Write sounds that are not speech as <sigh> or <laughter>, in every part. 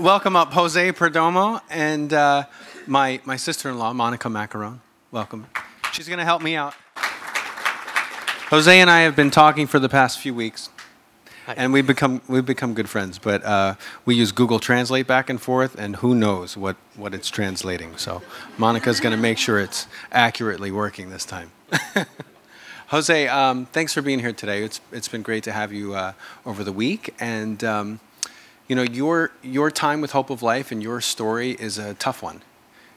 welcome up Jose Perdomo and uh, my, my sister in law, Monica Macaron. Welcome. She's going to help me out. Jose and I have been talking for the past few weeks, and we've become, we've become good friends, but uh, we use Google Translate back and forth, and who knows what, what it's translating. So Monica's going to make sure it's accurately working this time. <laughs> Jose, um, thanks for being here today. It's, it's been great to have you uh, over the week. And, um, you know, your, your time with Hope of Life and your story is a tough one.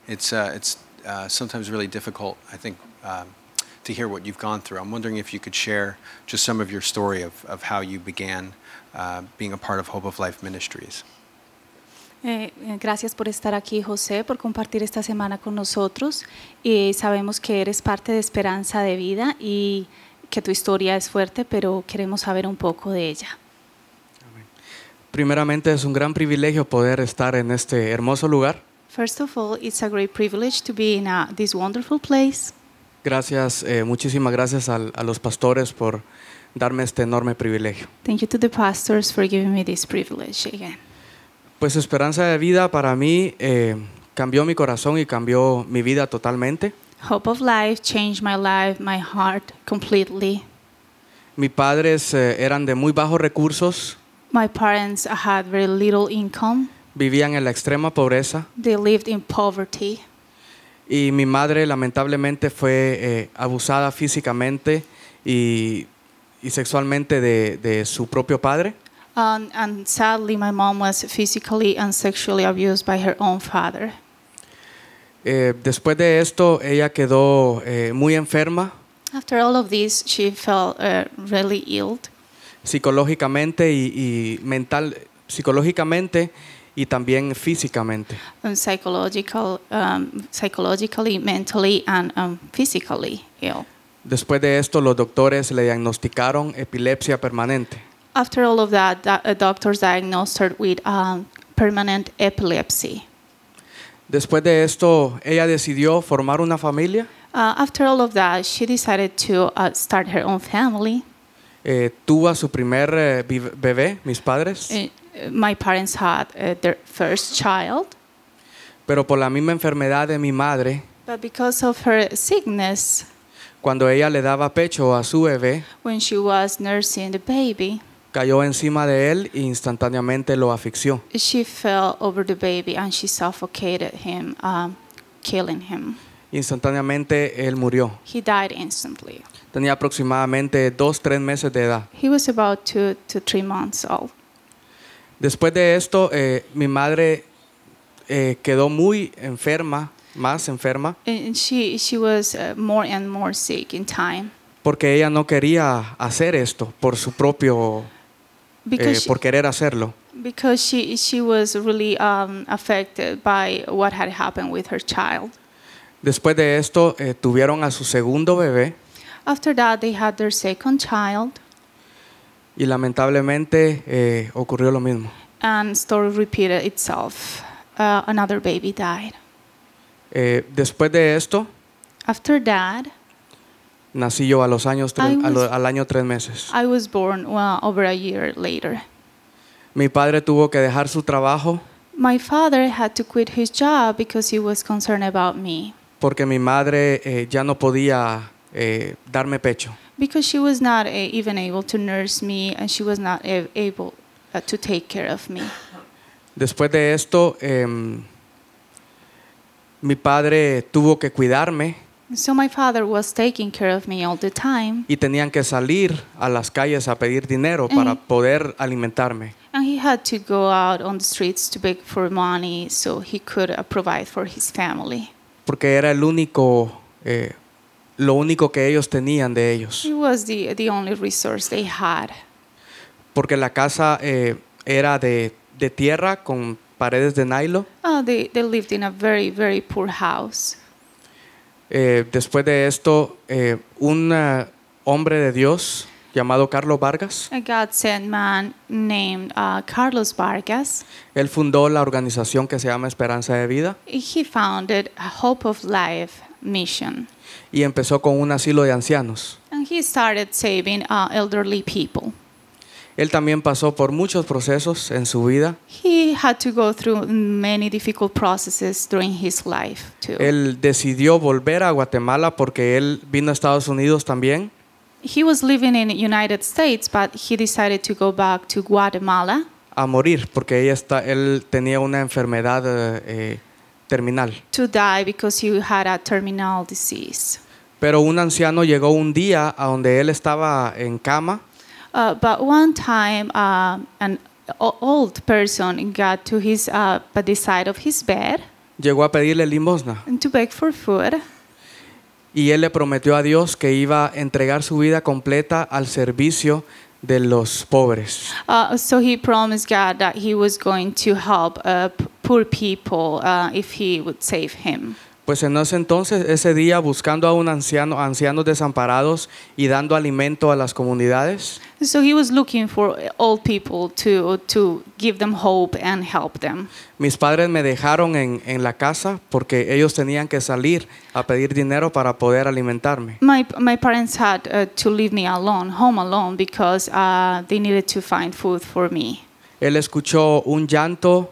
It's, uh, it's uh, sometimes really difficult, I think, um, to hear what you've gone through. I'm wondering if you could share just some of your story of, of how you began uh, being a part of Hope of Life Ministries. Eh, eh, gracias por estar aquí, José, por compartir esta semana con nosotros. Y sabemos que eres parte de Esperanza de Vida y que tu historia es fuerte, pero queremos saber un poco de ella. Primeramente es un gran privilegio poder estar en este hermoso lugar. First of all, it's a great privilege to be in a, this wonderful place. Gracias, eh, muchísimas gracias al- a los pastores por darme este enorme privilegio. Thank you to the pastors for giving me this privilege again. Pues Esperanza de Vida para mí eh, cambió mi corazón y cambió mi vida totalmente. Hope of Life changed my life, my heart completely. Mis padres eh, eran de muy bajos recursos, My parents had very little income. vivían en la extrema pobreza They lived in poverty. y mi madre lamentablemente fue eh, abusada físicamente y, y sexualmente de, de su propio padre. Um, and sadly, my mom was physically and sexually abused by her own father. Eh, después de esto, ella quedó eh, muy enferma After all of this, she felt uh, really ill, psicológicamente y, y mental, psicológicamente y también físicamente. and psychological, um, psychologically, mentally, and um, physically ill. Después de esto, los doctores le diagnosticaron epilepsia permanente. After all of that, the, uh, doctors diagnosed her with um, permanent epilepsy. Después de esto, ella decidió formar una familia. Uh, after all of that, she decided to uh, start her own family. Eh, tuvo a su primer eh, bebé, mis padres, Uh, my parents had uh, their first child, pero por la misma enfermedad de mi madre, but because of her sickness, cuando ella le daba pecho a su bebé, when she was nursing the baby, cayó encima de él e instantáneamente lo asfixió. she fell over the baby and she suffocated him, um, killing him. Instantáneamente él murió. He died instantly. Tenía aproximadamente dos, tres meses de edad. He was about two to three months old. Después de esto, eh, mi madre eh, quedó muy enferma, más enferma, And she, she was uh, more and more sick in time porque ella no quería hacer esto por su propio, eh, because, she, por querer hacerlo. because she, she was really um, affected by what had happened with her child. Después de esto, eh, tuvieron a su segundo bebé After that, they had their second child, y lamentablemente eh, ocurrió lo mismo. and story repeated itself. Uh, another baby died. Eh, después de esto, After that, nací yo a los años tres- I a lo- was- al año tres meses. I was born well, over a year later. Mi padre tuvo que dejar su trabajo My father had to quit his job because he was concerned about me, porque mi madre eh, ya no podía eh, darme pecho. because she was not uh, even able to nurse me and she was not a- able uh, to take care of me. Después de esto, em, mi padre tuvo que cuidarme So my father was taking care of me all the time, y tenían que salir a las calles a pedir dinero para Mm. poder alimentarme. and he had to go out on the streets to beg for money so he could uh, provide for his family. porque era el único, eh, lo único que ellos tenían de ellos. It was the, the only resource they had. Porque la casa eh, era de, de tierra con paredes de nylon. Oh, they, they lived in a very, very poor house. Eh, después de esto, eh, un eh, hombre de Dios llamado Carlos Vargas, A God sent man named uh, Carlos Vargas. él fundó la organización que se llama Esperanza de Vida He founded Hope of Life mission. y empezó con un asilo de ancianos. And he started saving uh, elderly people. Él también pasó por muchos procesos en su vida. He had to go through many difficult processes during his life too. Él decidió volver a Guatemala porque él vino a Estados Unidos también. he was living in United States, but he decided to go back to Guatemala a morir porque ella está, él tenía una enfermedad eh, eh, terminal. to die because he had a terminal disease. Pero un anciano llegó un día a donde él estaba en cama Uh, but one time, uh, an old person got to his uh, by the side of his bed llegó a pedirle limosna and to beg for food. y él le prometió a Dios que iba a entregar su vida completa al servicio de los pobres. Uh, so he promised God that he was going to help uh, poor people uh, if he would save him. Pues en ese entonces, ese día, buscando a un anciano, ancianos desamparados y dando alimento a las comunidades, So he was looking for old people to to give them hope and help them. mis padres me dejaron en, en la casa porque ellos tenían que salir a pedir dinero para poder alimentarme. My my parents had uh, to leave me alone, home alone, because uh, they needed to find food for me. Él escuchó un llanto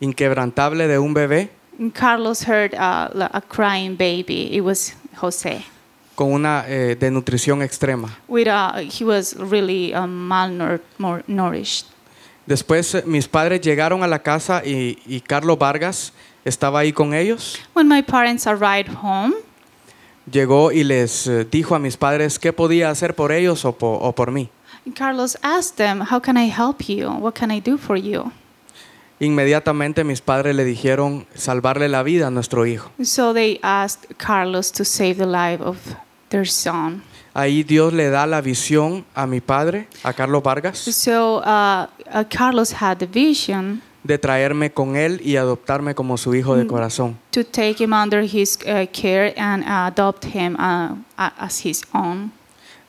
inquebrantable de un bebé Carlos heard uh, la- a crying baby. It was Jose. con una eh, desnutrición extrema. With uh, he was really um, malnourished. Después eh, mis padres llegaron a la casa y, y Carlos Vargas estaba ahí con ellos. When my parents arrived home, Llegó y les eh, dijo a mis padres qué podía hacer por ellos o, po- o por mí. Carlos asked them, "How can I help you? What can I do for you?" Inmediatamente mis padres le dijeron salvarle la vida a nuestro hijo. So they asked Carlos to save the life of their son. Ahí Dios le da la visión a mi padre, a Carlos Vargas, So uh, uh, Carlos had the vision de traerme con él y adoptarme como su hijo de corazón. to take him under his uh, care and adopt him uh, as his own.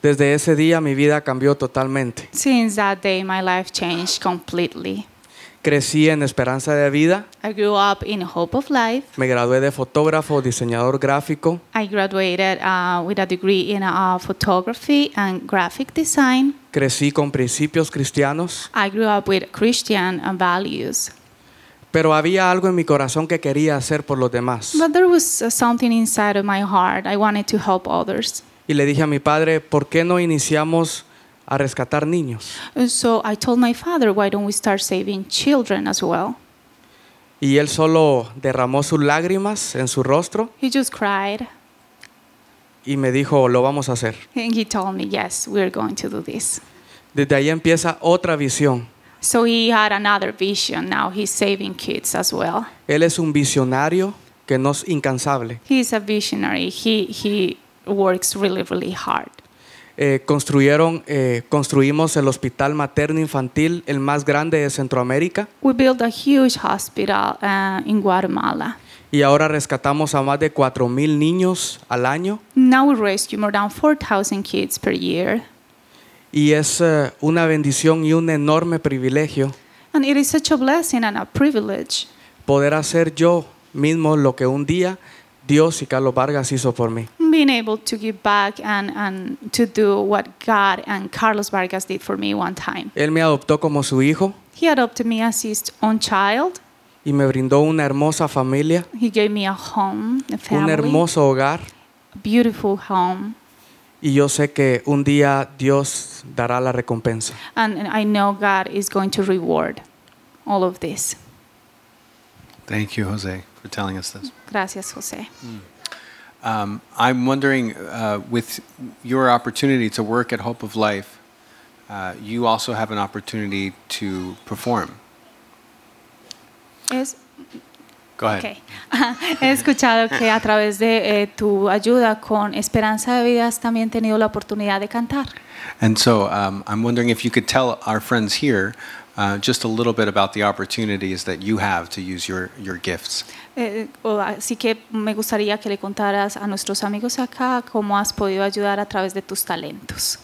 Desde ese día mi vida cambió totalmente. Since that day, my life changed completely. Crecí en Esperanza de Vida, I grew up in Hope of Life. me gradué de fotógrafo, diseñador gráfico, I graduated uh, with a degree in uh, photography and graphic design. crecí con principios cristianos, I grew up with Christian uh, values. pero había algo en mi corazón que quería hacer por los demás. But there was uh, something inside of my heart. I wanted to help others. Y le dije a mi padre, ¿por qué no iniciamos a rescatar niños? And so I told my father, why don't we start saving children as well? Y él solo derramó sus lágrimas en su rostro He just cried y me dijo, lo vamos a hacer. and he told me, yes, we're going to do this. Desde ahí empieza otra visión. So he had another vision. Now he's saving kids as well. Él es un visionario que no es incansable. He's a visionary. He, he works really, really hard. Eh, construyeron, eh, construimos el hospital materno infantil, el más grande de Centroamérica, We built a huge hospital uh, in Guatemala. y ahora rescatamos a más de 4.000 niños al año. Now we rescue more than 4,000 kids per year. Y es eh, una bendición y un enorme privilegio And it is such a blessing and a privilege poder hacer yo mismo lo que un día Dios y Carlos Vargas hizo por mí. being able to give back and, and to do what God and Carlos Vargas did for me one time. Él me adoptó como su hijo He adopted me as his own child. y me brindó una hermosa familia, He gave me a home, a un family, hermoso hogar. a beautiful home. Y yo sé que un día Dios dará la recompensa. And, and I know God is going to reward all of this. Thank you, Jose, for telling us this. Gracias, Jose. Um, I'm wondering, uh, with your opportunity to work at Hope of Life, uh, you also have an opportunity to perform. Es, Go ahead. ok. <laughs> He escuchado que a través de eh, tu ayuda con Esperanza de Vida has también tenido la oportunidad de cantar. And so um, I'm wondering if you could tell our friends here uh, just a little bit about the opportunities that you have to use your, your gifts. Eh, así que me gustaría que le contaras a nuestros amigos acá cómo has podido ayudar a través de tus talentos.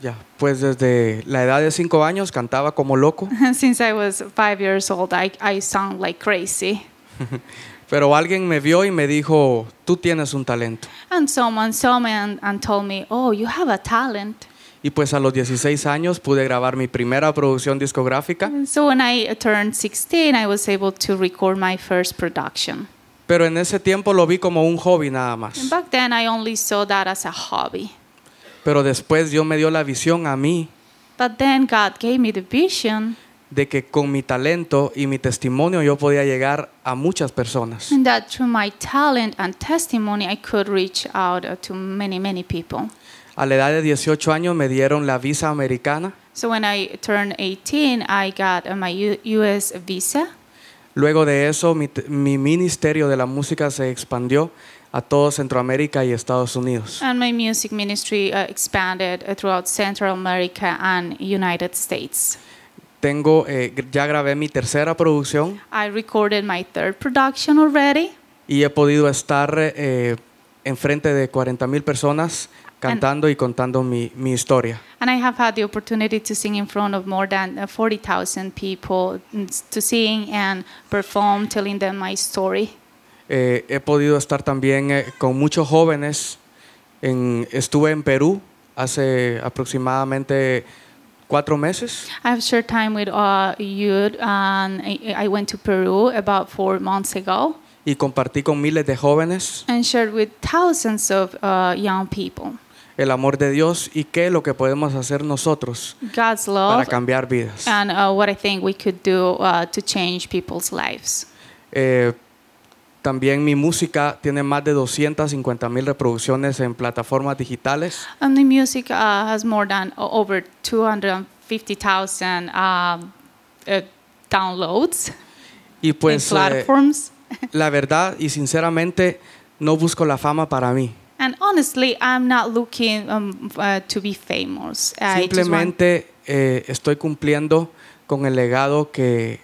Ya, pues desde la edad de cinco años cantaba como loco, <laughs> Since I was five years old, I, I sung like crazy. <laughs> pero alguien me vio y me dijo, tú tienes un talento. And someone saw me and, and told me, Oh, you have a talent. Y pues a los 16 años pude grabar mi primera producción discográfica, And so when I turned 16, I was able to record my first production. pero en ese tiempo lo vi como un hobby nada And más. back then, I only saw that as a hobby. Pero después Dios me dio la visión a mí But then God gave me the vision de que con mi talento y mi testimonio yo podía llegar a muchas personas. and that through my talent and testimony, I could reach out to many, many people. A la edad de 18 años me dieron la visa americana. So when I turned 18, I got uh, my U- U.S. visa. Luego de eso, mi, mi ministerio de la música se expandió a todo Centroamérica y Estados Unidos. And my music ministry uh, expanded uh, throughout Central America and United States. Tengo, eh, ya grabé mi tercera producción I recorded my third production already. y he podido estar eh, enfrente de 40 mil personas cantando y contando mi, mi historia. And I have had the opportunity to sing in front of more than uh, 40,000 people mm, to sing and perform, telling them my story. Eh, he podido estar también eh, con muchos jóvenes. En- estuve en Perú hace aproximadamente cuatro meses I've shared time with uh, youth, and I, I went to Peru about four months ago y compartí con miles de jóvenes and shared with thousands of uh, young people el amor de Dios y qué es lo que podemos hacer nosotros God's para love cambiar vidas. and uh, what I think we could do uh, to change people's lives. Eh, también mi música tiene más de 250 mil reproducciones en plataformas digitales. And the music uh, has more than over 250,000 um, uh, downloads Y pues eh, platforms. <laughs> la verdad y sinceramente no busco la fama para mí. And honestly, I'm not looking um, uh, to be famous. I just want, Simplemente eh, estoy cumpliendo con el legado que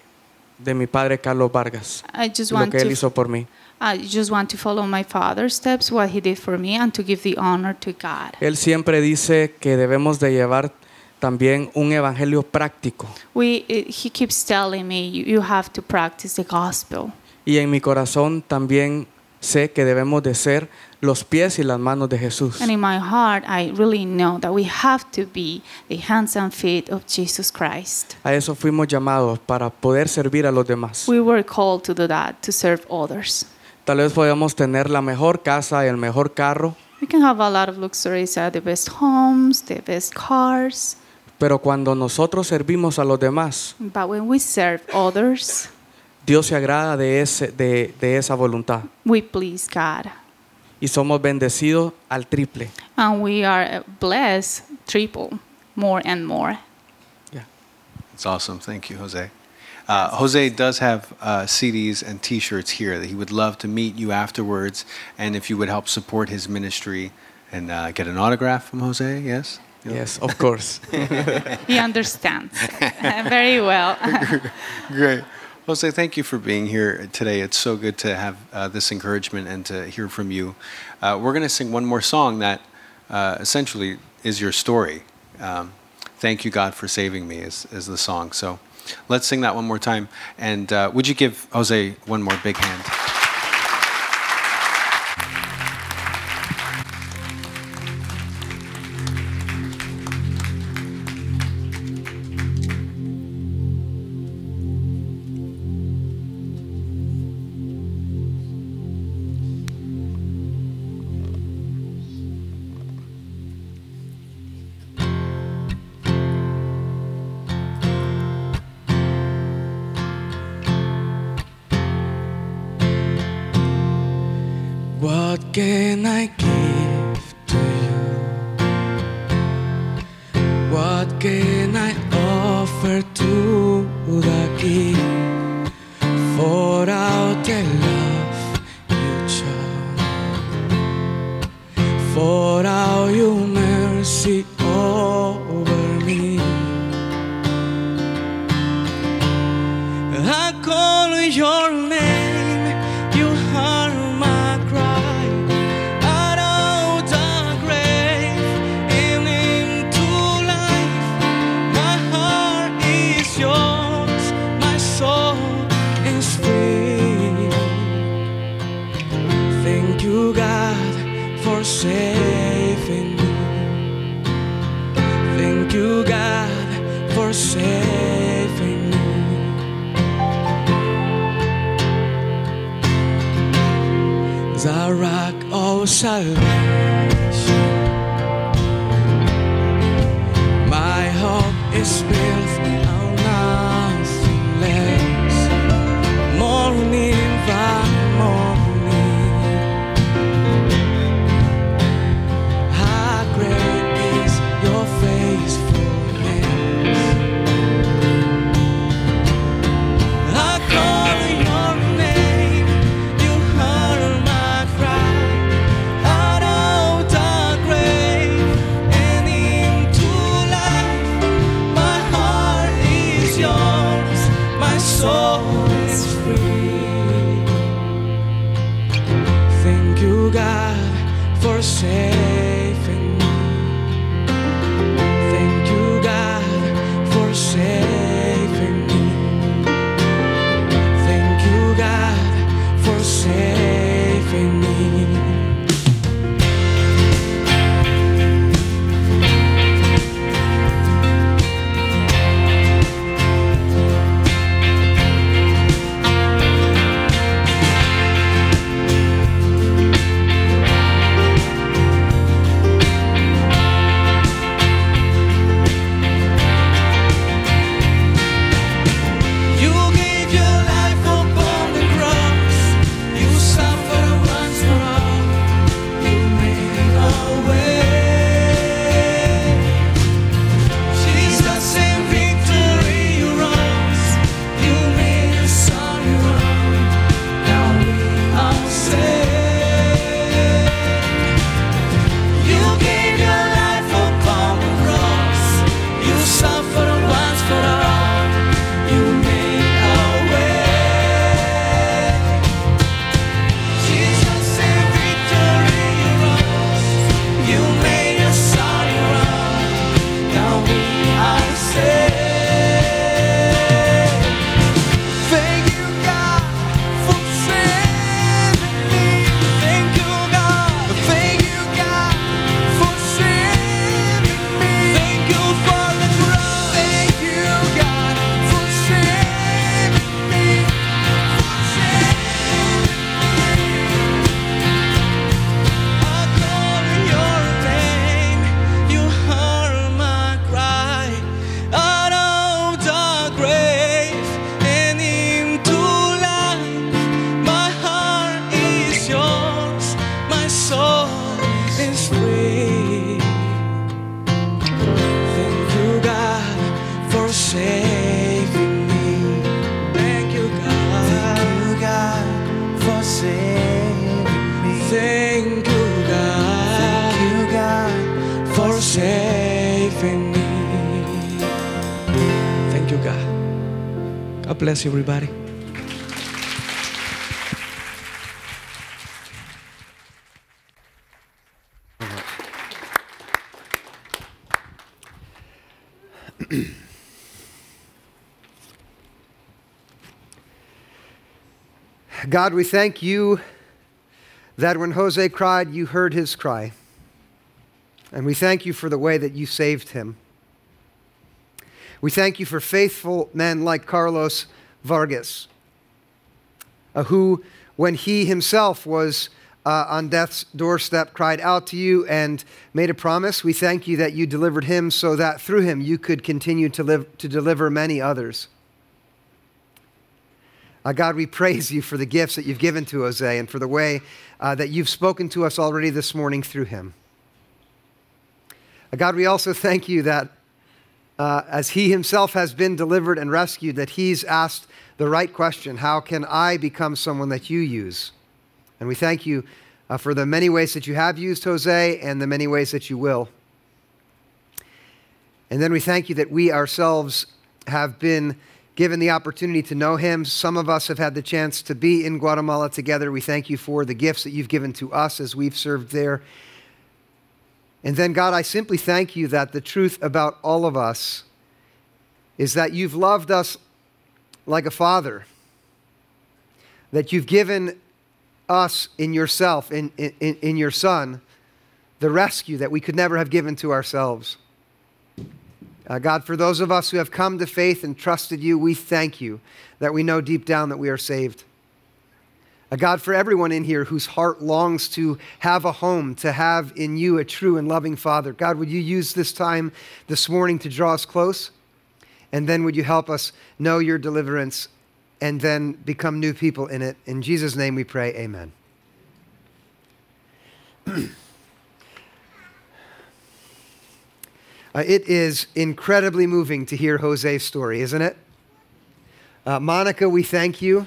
de mi padre Carlos Vargas, I just lo want que él to hizo por mí. I just want to follow my father's steps, what he did for me, and to give the honor to God. Él siempre dice que debemos de llevar también un evangelio práctico. We, uh, he keeps telling me, you, you have to practice the gospel. Y en mi corazón también sé que debemos de ser los pies y las manos de Jesús. And in my heart, I really know that we have to be the hands and feet of Jesus Christ. A eso fuimos llamados para poder servir a los demás. We were called to do that, to serve others. Tal vez podamos tener la mejor casa y el mejor carro, We can have a lot of luxuries, uh, the best homes, the best cars, pero cuando nosotros servimos a los demás, but when we serve others, Dios se agrada de, ese, de, de esa voluntad we please God. Y somos bendecidos al triple. And we are blessed triple, more and more. Yeah. It's awesome. Thank you, Jose. Uh, Jose does have uh, CDs and T-shirts here that he would love to meet you afterwards, and if you would help support his ministry and uh, get an autograph from Jose. Yes. Yes, of course. <laughs> He understands <laughs> very well. <laughs> Great. Jose, thank you for being here today. It's so good to have uh, this encouragement and to hear from you. Uh, we're going to sing one more song that uh, essentially is your story. Um, thank you, God, for saving me, is, is the song. So let's sing that one more time. And uh, would you give Jose one more big hand? What can I give to you? What can of bless everybody. <clears throat> God, we thank you that when Jose cried, you heard his cry. And we thank you for the way that you saved him. We thank you for faithful men like Carlos Vargas, uh, who, when he himself was uh, on death's doorstep, cried out to you and made a promise. We thank you that you delivered him so that through him you could continue to, live, to deliver many others. Uh, God, we praise you for the gifts that you've given to Jose and for the way uh, that you've spoken to us already this morning through him. Uh, God, we also thank you that uh, as he himself has been delivered and rescued, that he's asked the right question How can I become someone that you use? And we thank you uh, for the many ways that you have used Jose and the many ways that you will. And then we thank you that we ourselves have been given the opportunity to know him. Some of us have had the chance to be in Guatemala together. We thank you for the gifts that you've given to us as we've served there. And then, God, I simply thank you that the truth about all of us is that you've loved us like a father, that you've given us in yourself, in, in, in your Son, the rescue that we could never have given to ourselves. Uh, God, for those of us who have come to faith and trusted you, we thank you that we know deep down that we are saved. Uh, God, for everyone in here whose heart longs to have a home, to have in you a true and loving Father, God, would you use this time this morning to draw us close? And then would you help us know your deliverance and then become new people in it? In Jesus' name we pray, amen. <clears throat> Uh, it is incredibly moving to hear Jose's story, isn't it? Uh, Monica, we thank you.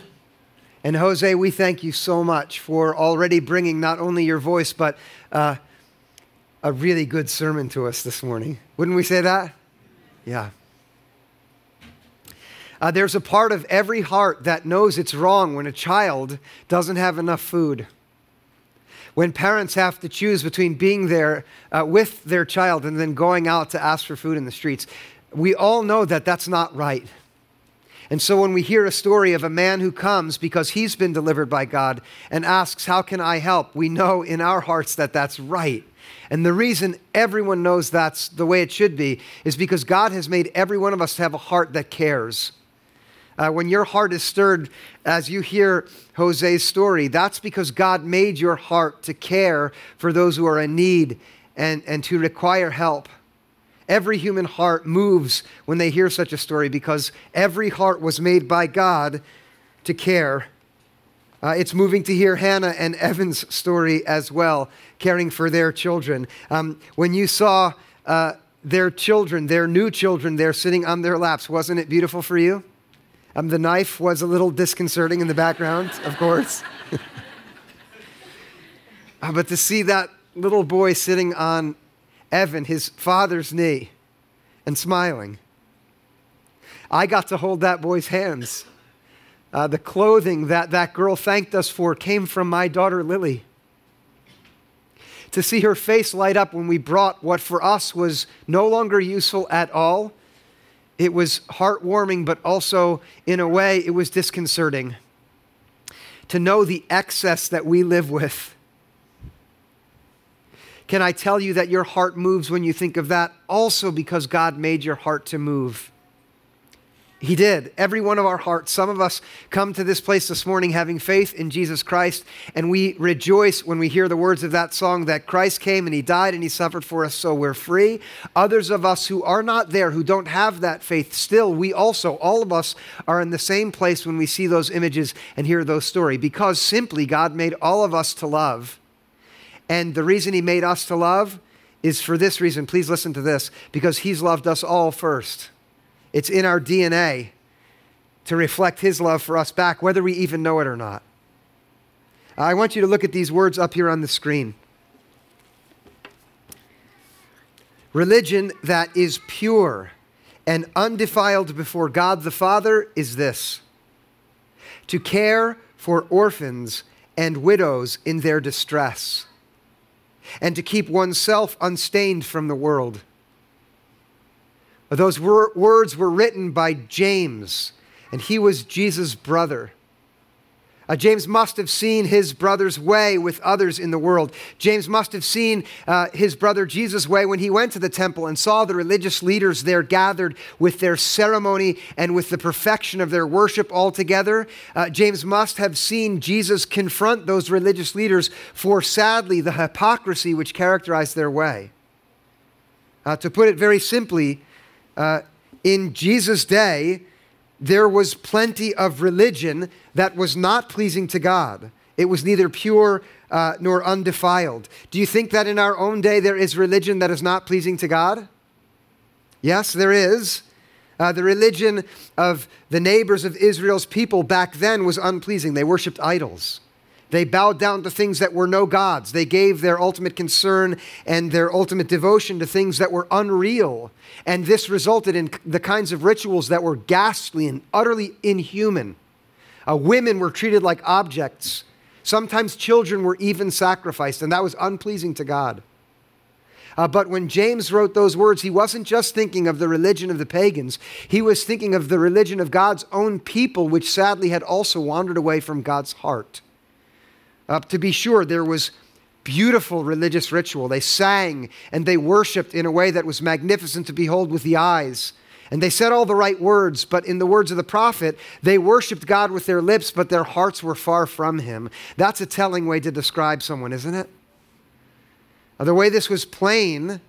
And Jose, we thank you so much for already bringing not only your voice, but uh, a really good sermon to us this morning. Wouldn't we say that? Yeah. Uh, there's a part of every heart that knows it's wrong when a child doesn't have enough food. When parents have to choose between being there uh, with their child and then going out to ask for food in the streets, we all know that that's not right. And so when we hear a story of a man who comes because he's been delivered by God and asks, How can I help? we know in our hearts that that's right. And the reason everyone knows that's the way it should be is because God has made every one of us to have a heart that cares. Uh, when your heart is stirred as you hear Jose's story, that's because God made your heart to care for those who are in need and, and to require help. Every human heart moves when they hear such a story because every heart was made by God to care. Uh, it's moving to hear Hannah and Evan's story as well, caring for their children. Um, when you saw uh, their children, their new children, there sitting on their laps, wasn't it beautiful for you? Um, the knife was a little disconcerting in the background, of course. <laughs> uh, but to see that little boy sitting on Evan, his father's knee, and smiling. I got to hold that boy's hands. Uh, the clothing that that girl thanked us for came from my daughter Lily. To see her face light up when we brought what for us was no longer useful at all, it was heartwarming, but also, in a way, it was disconcerting. To know the excess that we live with can I tell you that your heart moves when you think of that? Also, because God made your heart to move. He did. Every one of our hearts. Some of us come to this place this morning having faith in Jesus Christ, and we rejoice when we hear the words of that song that Christ came and He died and He suffered for us, so we're free. Others of us who are not there, who don't have that faith, still, we also, all of us, are in the same place when we see those images and hear those stories, because simply God made all of us to love. And the reason He made us to love is for this reason. Please listen to this because He's loved us all first. It's in our DNA to reflect His love for us back, whether we even know it or not. I want you to look at these words up here on the screen. Religion that is pure and undefiled before God the Father is this to care for orphans and widows in their distress, and to keep oneself unstained from the world. Those wor- words were written by James, and he was Jesus' brother. Uh, James must have seen his brother's way with others in the world. James must have seen uh, his brother Jesus' way when he went to the temple and saw the religious leaders there gathered with their ceremony and with the perfection of their worship all together. Uh, James must have seen Jesus confront those religious leaders for, sadly, the hypocrisy which characterized their way. Uh, to put it very simply, uh, in Jesus' day, there was plenty of religion that was not pleasing to God. It was neither pure uh, nor undefiled. Do you think that in our own day there is religion that is not pleasing to God? Yes, there is. Uh, the religion of the neighbors of Israel's people back then was unpleasing. They worshiped idols. They bowed down to things that were no gods. They gave their ultimate concern and their ultimate devotion to things that were unreal. And this resulted in the kinds of rituals that were ghastly and utterly inhuman. Uh, women were treated like objects. Sometimes children were even sacrificed, and that was unpleasing to God. Uh, but when James wrote those words, he wasn't just thinking of the religion of the pagans, he was thinking of the religion of God's own people, which sadly had also wandered away from God's heart. Uh, to be sure, there was beautiful religious ritual. They sang and they worshiped in a way that was magnificent to behold with the eyes. And they said all the right words, but in the words of the prophet, they worshiped God with their lips, but their hearts were far from Him. That's a telling way to describe someone, isn't it? Uh, the way this was plain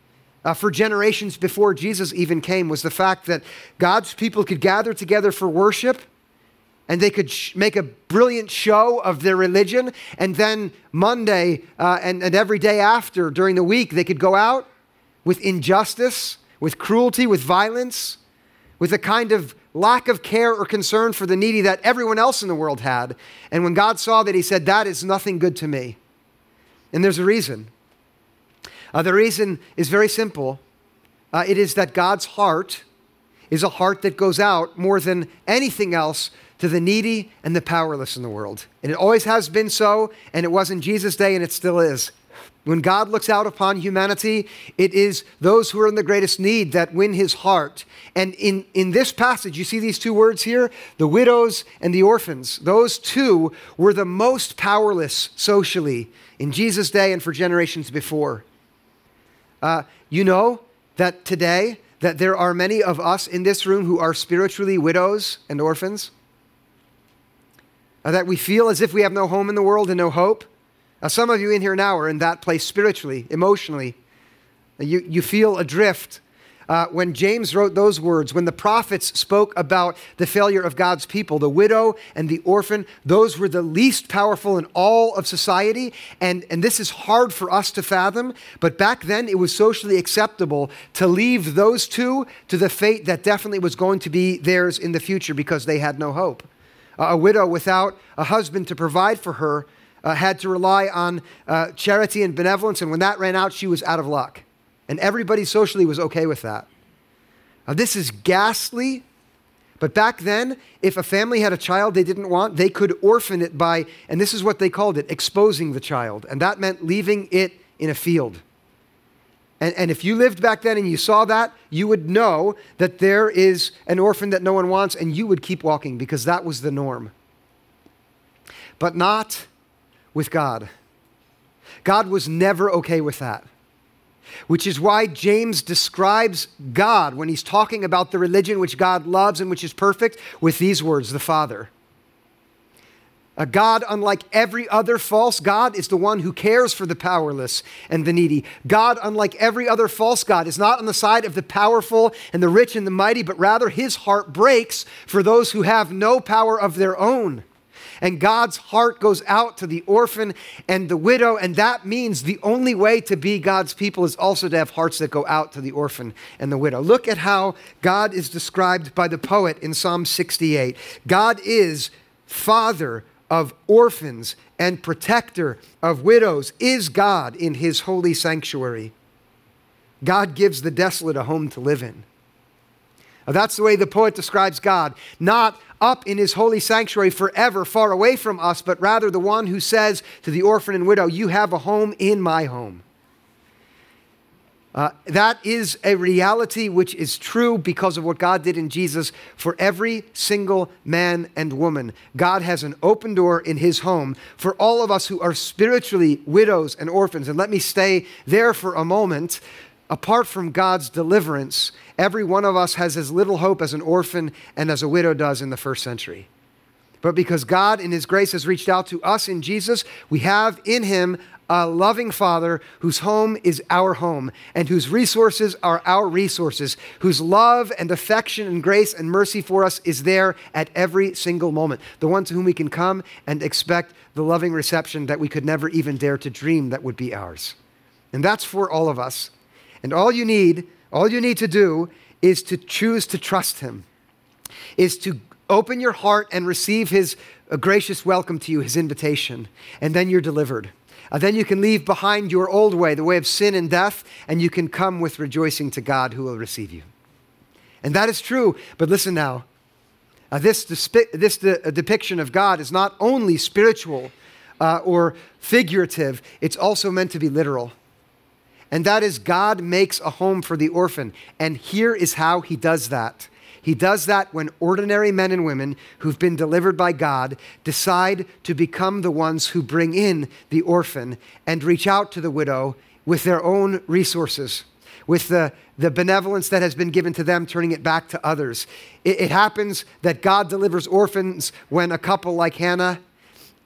uh, for generations before Jesus even came was the fact that God's people could gather together for worship and they could sh- make a brilliant show of their religion. And then Monday uh, and, and every day after, during the week, they could go out with injustice, with cruelty, with violence, with a kind of lack of care or concern for the needy that everyone else in the world had. And when God saw that, He said, That is nothing good to me. And there's a reason. Uh, the reason is very simple uh, it is that God's heart is a heart that goes out more than anything else to the needy and the powerless in the world. And it always has been so, and it was in Jesus' day, and it still is. When God looks out upon humanity, it is those who are in the greatest need that win his heart. And in, in this passage, you see these two words here the widows and the orphans. Those two were the most powerless socially in Jesus' day and for generations before. Uh, you know that today that there are many of us in this room who are spiritually widows and orphans? Uh, that we feel as if we have no home in the world and no hope? Some of you in here now are in that place spiritually, emotionally. You, you feel adrift. Uh, when James wrote those words, when the prophets spoke about the failure of God's people, the widow and the orphan, those were the least powerful in all of society. And, and this is hard for us to fathom, but back then it was socially acceptable to leave those two to the fate that definitely was going to be theirs in the future because they had no hope. A widow without a husband to provide for her uh, had to rely on uh, charity and benevolence, and when that ran out, she was out of luck. And everybody socially was okay with that. Now, this is ghastly, but back then, if a family had a child they didn't want, they could orphan it by, and this is what they called it, exposing the child. And that meant leaving it in a field. And, and if you lived back then and you saw that, you would know that there is an orphan that no one wants, and you would keep walking because that was the norm. But not with God. God was never okay with that. Which is why James describes God when he's talking about the religion which God loves and which is perfect with these words the Father. A God, unlike every other false God, is the one who cares for the powerless and the needy. God, unlike every other false God, is not on the side of the powerful and the rich and the mighty, but rather his heart breaks for those who have no power of their own. And God's heart goes out to the orphan and the widow, and that means the only way to be God's people is also to have hearts that go out to the orphan and the widow. Look at how God is described by the poet in Psalm 68. God is Father of orphans and protector of widows, is God in his holy sanctuary. God gives the desolate a home to live in. Now, that's the way the poet describes God, not up in his holy sanctuary forever, far away from us, but rather the one who says to the orphan and widow, You have a home in my home. Uh, that is a reality which is true because of what God did in Jesus for every single man and woman. God has an open door in his home for all of us who are spiritually widows and orphans. And let me stay there for a moment. Apart from God's deliverance, every one of us has as little hope as an orphan and as a widow does in the first century. But because God, in His grace, has reached out to us in Jesus, we have in Him a loving Father whose home is our home and whose resources are our resources, whose love and affection and grace and mercy for us is there at every single moment. The one to whom we can come and expect the loving reception that we could never even dare to dream that would be ours. And that's for all of us. And all you need, all you need to do is to choose to trust Him, is to open your heart and receive His gracious welcome to you, His invitation, and then you're delivered. Uh, then you can leave behind your old way, the way of sin and death, and you can come with rejoicing to God who will receive you. And that is true, but listen now. Uh, this despi- this de- depiction of God is not only spiritual uh, or figurative, it's also meant to be literal. And that is, God makes a home for the orphan. And here is how he does that He does that when ordinary men and women who've been delivered by God decide to become the ones who bring in the orphan and reach out to the widow with their own resources, with the, the benevolence that has been given to them, turning it back to others. It, it happens that God delivers orphans when a couple like Hannah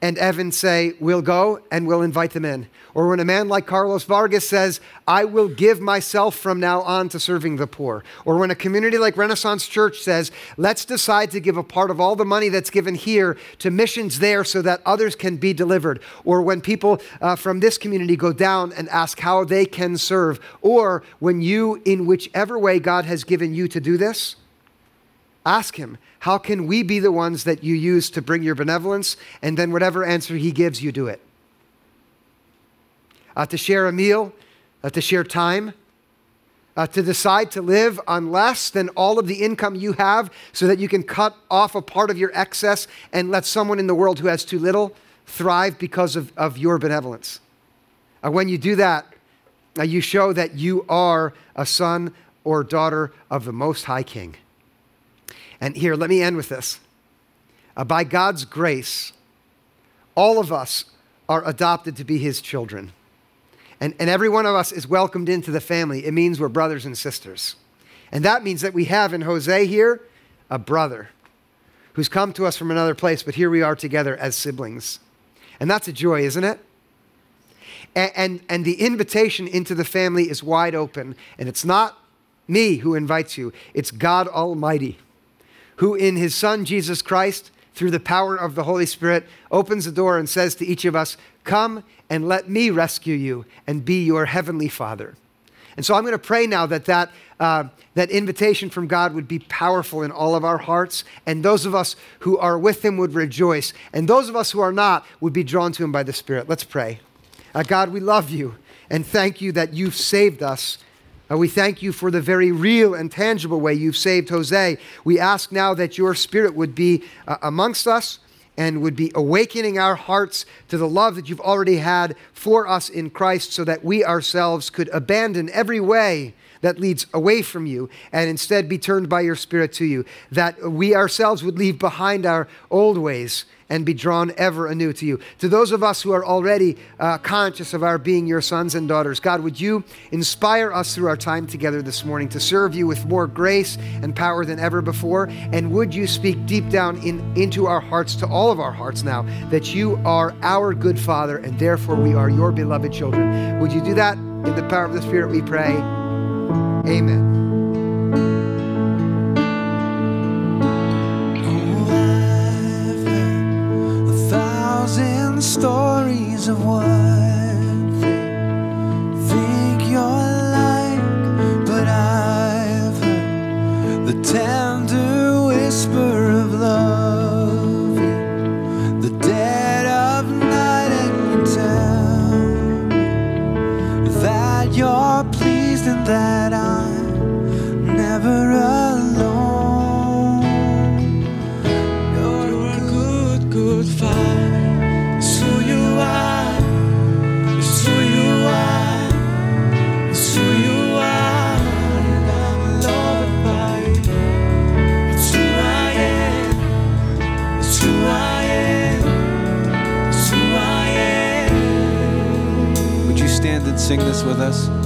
and Evan say, We'll go and we'll invite them in. Or when a man like Carlos Vargas says, I will give myself from now on to serving the poor. Or when a community like Renaissance Church says, Let's decide to give a part of all the money that's given here to missions there so that others can be delivered. Or when people uh, from this community go down and ask how they can serve. Or when you, in whichever way God has given you to do this, Ask him, how can we be the ones that you use to bring your benevolence? And then whatever answer he gives, you do it. Uh, to share a meal, uh, to share time, uh, to decide to live on less than all of the income you have so that you can cut off a part of your excess and let someone in the world who has too little thrive because of, of your benevolence. When you do that, you show that you are a son or daughter of the Most High King. And here, let me end with this. Uh, by God's grace, all of us are adopted to be his children. And, and every one of us is welcomed into the family. It means we're brothers and sisters. And that means that we have in Jose here a brother who's come to us from another place, but here we are together as siblings. And that's a joy, isn't it? And, and, and the invitation into the family is wide open. And it's not me who invites you, it's God Almighty who in his Son, Jesus Christ, through the power of the Holy Spirit, opens the door and says to each of us, Come and let me rescue you and be your heavenly Father. And so I'm going to pray now that that, uh, that invitation from God would be powerful in all of our hearts, and those of us who are with Him would rejoice, and those of us who are not would be drawn to Him by the Spirit. Let's pray. Uh, God, we love you and thank you that you've saved us we thank you for the very real and tangible way you've saved Jose. We ask now that your spirit would be uh, amongst us and would be awakening our hearts to the love that you've already had for us in Christ so that we ourselves could abandon every way that leads away from you and instead be turned by your spirit to you. That we ourselves would leave behind our old ways and be drawn ever anew to you. To those of us who are already uh, conscious of our being your sons and daughters, God, would you inspire us through our time together this morning to serve you with more grace and power than ever before? And would you speak deep down in, into our hearts, to all of our hearts now, that you are our good Father and therefore we are your beloved children? Would you do that in the power of the Spirit, we pray? Amen. Thousand stories of what they think you're like, but I've heard the tender sing this with us?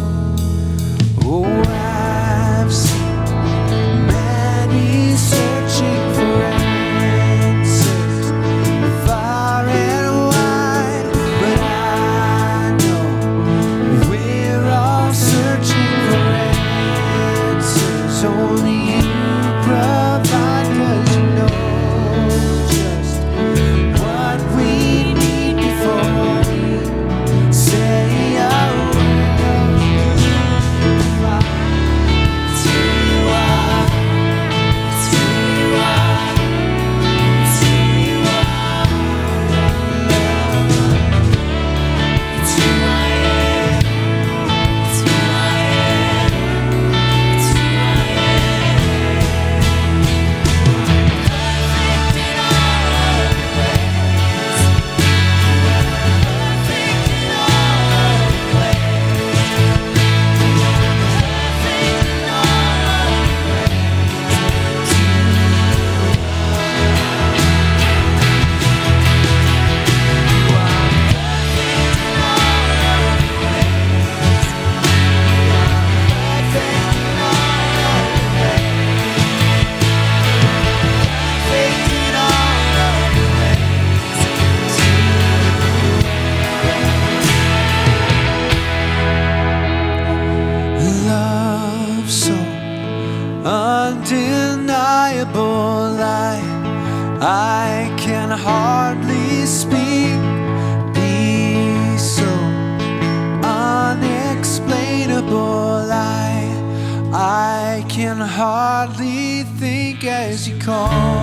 Call.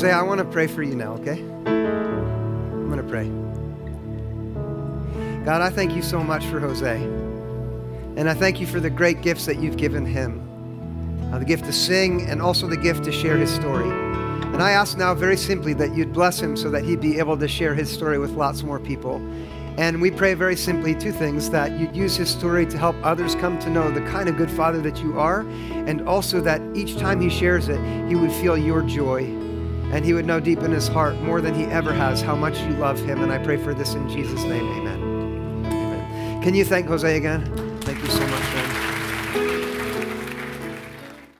Jose, I want to pray for you now, okay? I'm going to pray. God, I thank you so much for Jose. And I thank you for the great gifts that you've given him uh, the gift to sing and also the gift to share his story. And I ask now very simply that you'd bless him so that he'd be able to share his story with lots more people. And we pray very simply two things that you'd use his story to help others come to know the kind of good father that you are, and also that each time he shares it, he would feel your joy and he would know deep in his heart more than he ever has how much you love him. And I pray for this in Jesus' name. Amen. Amen. Can you thank Jose again?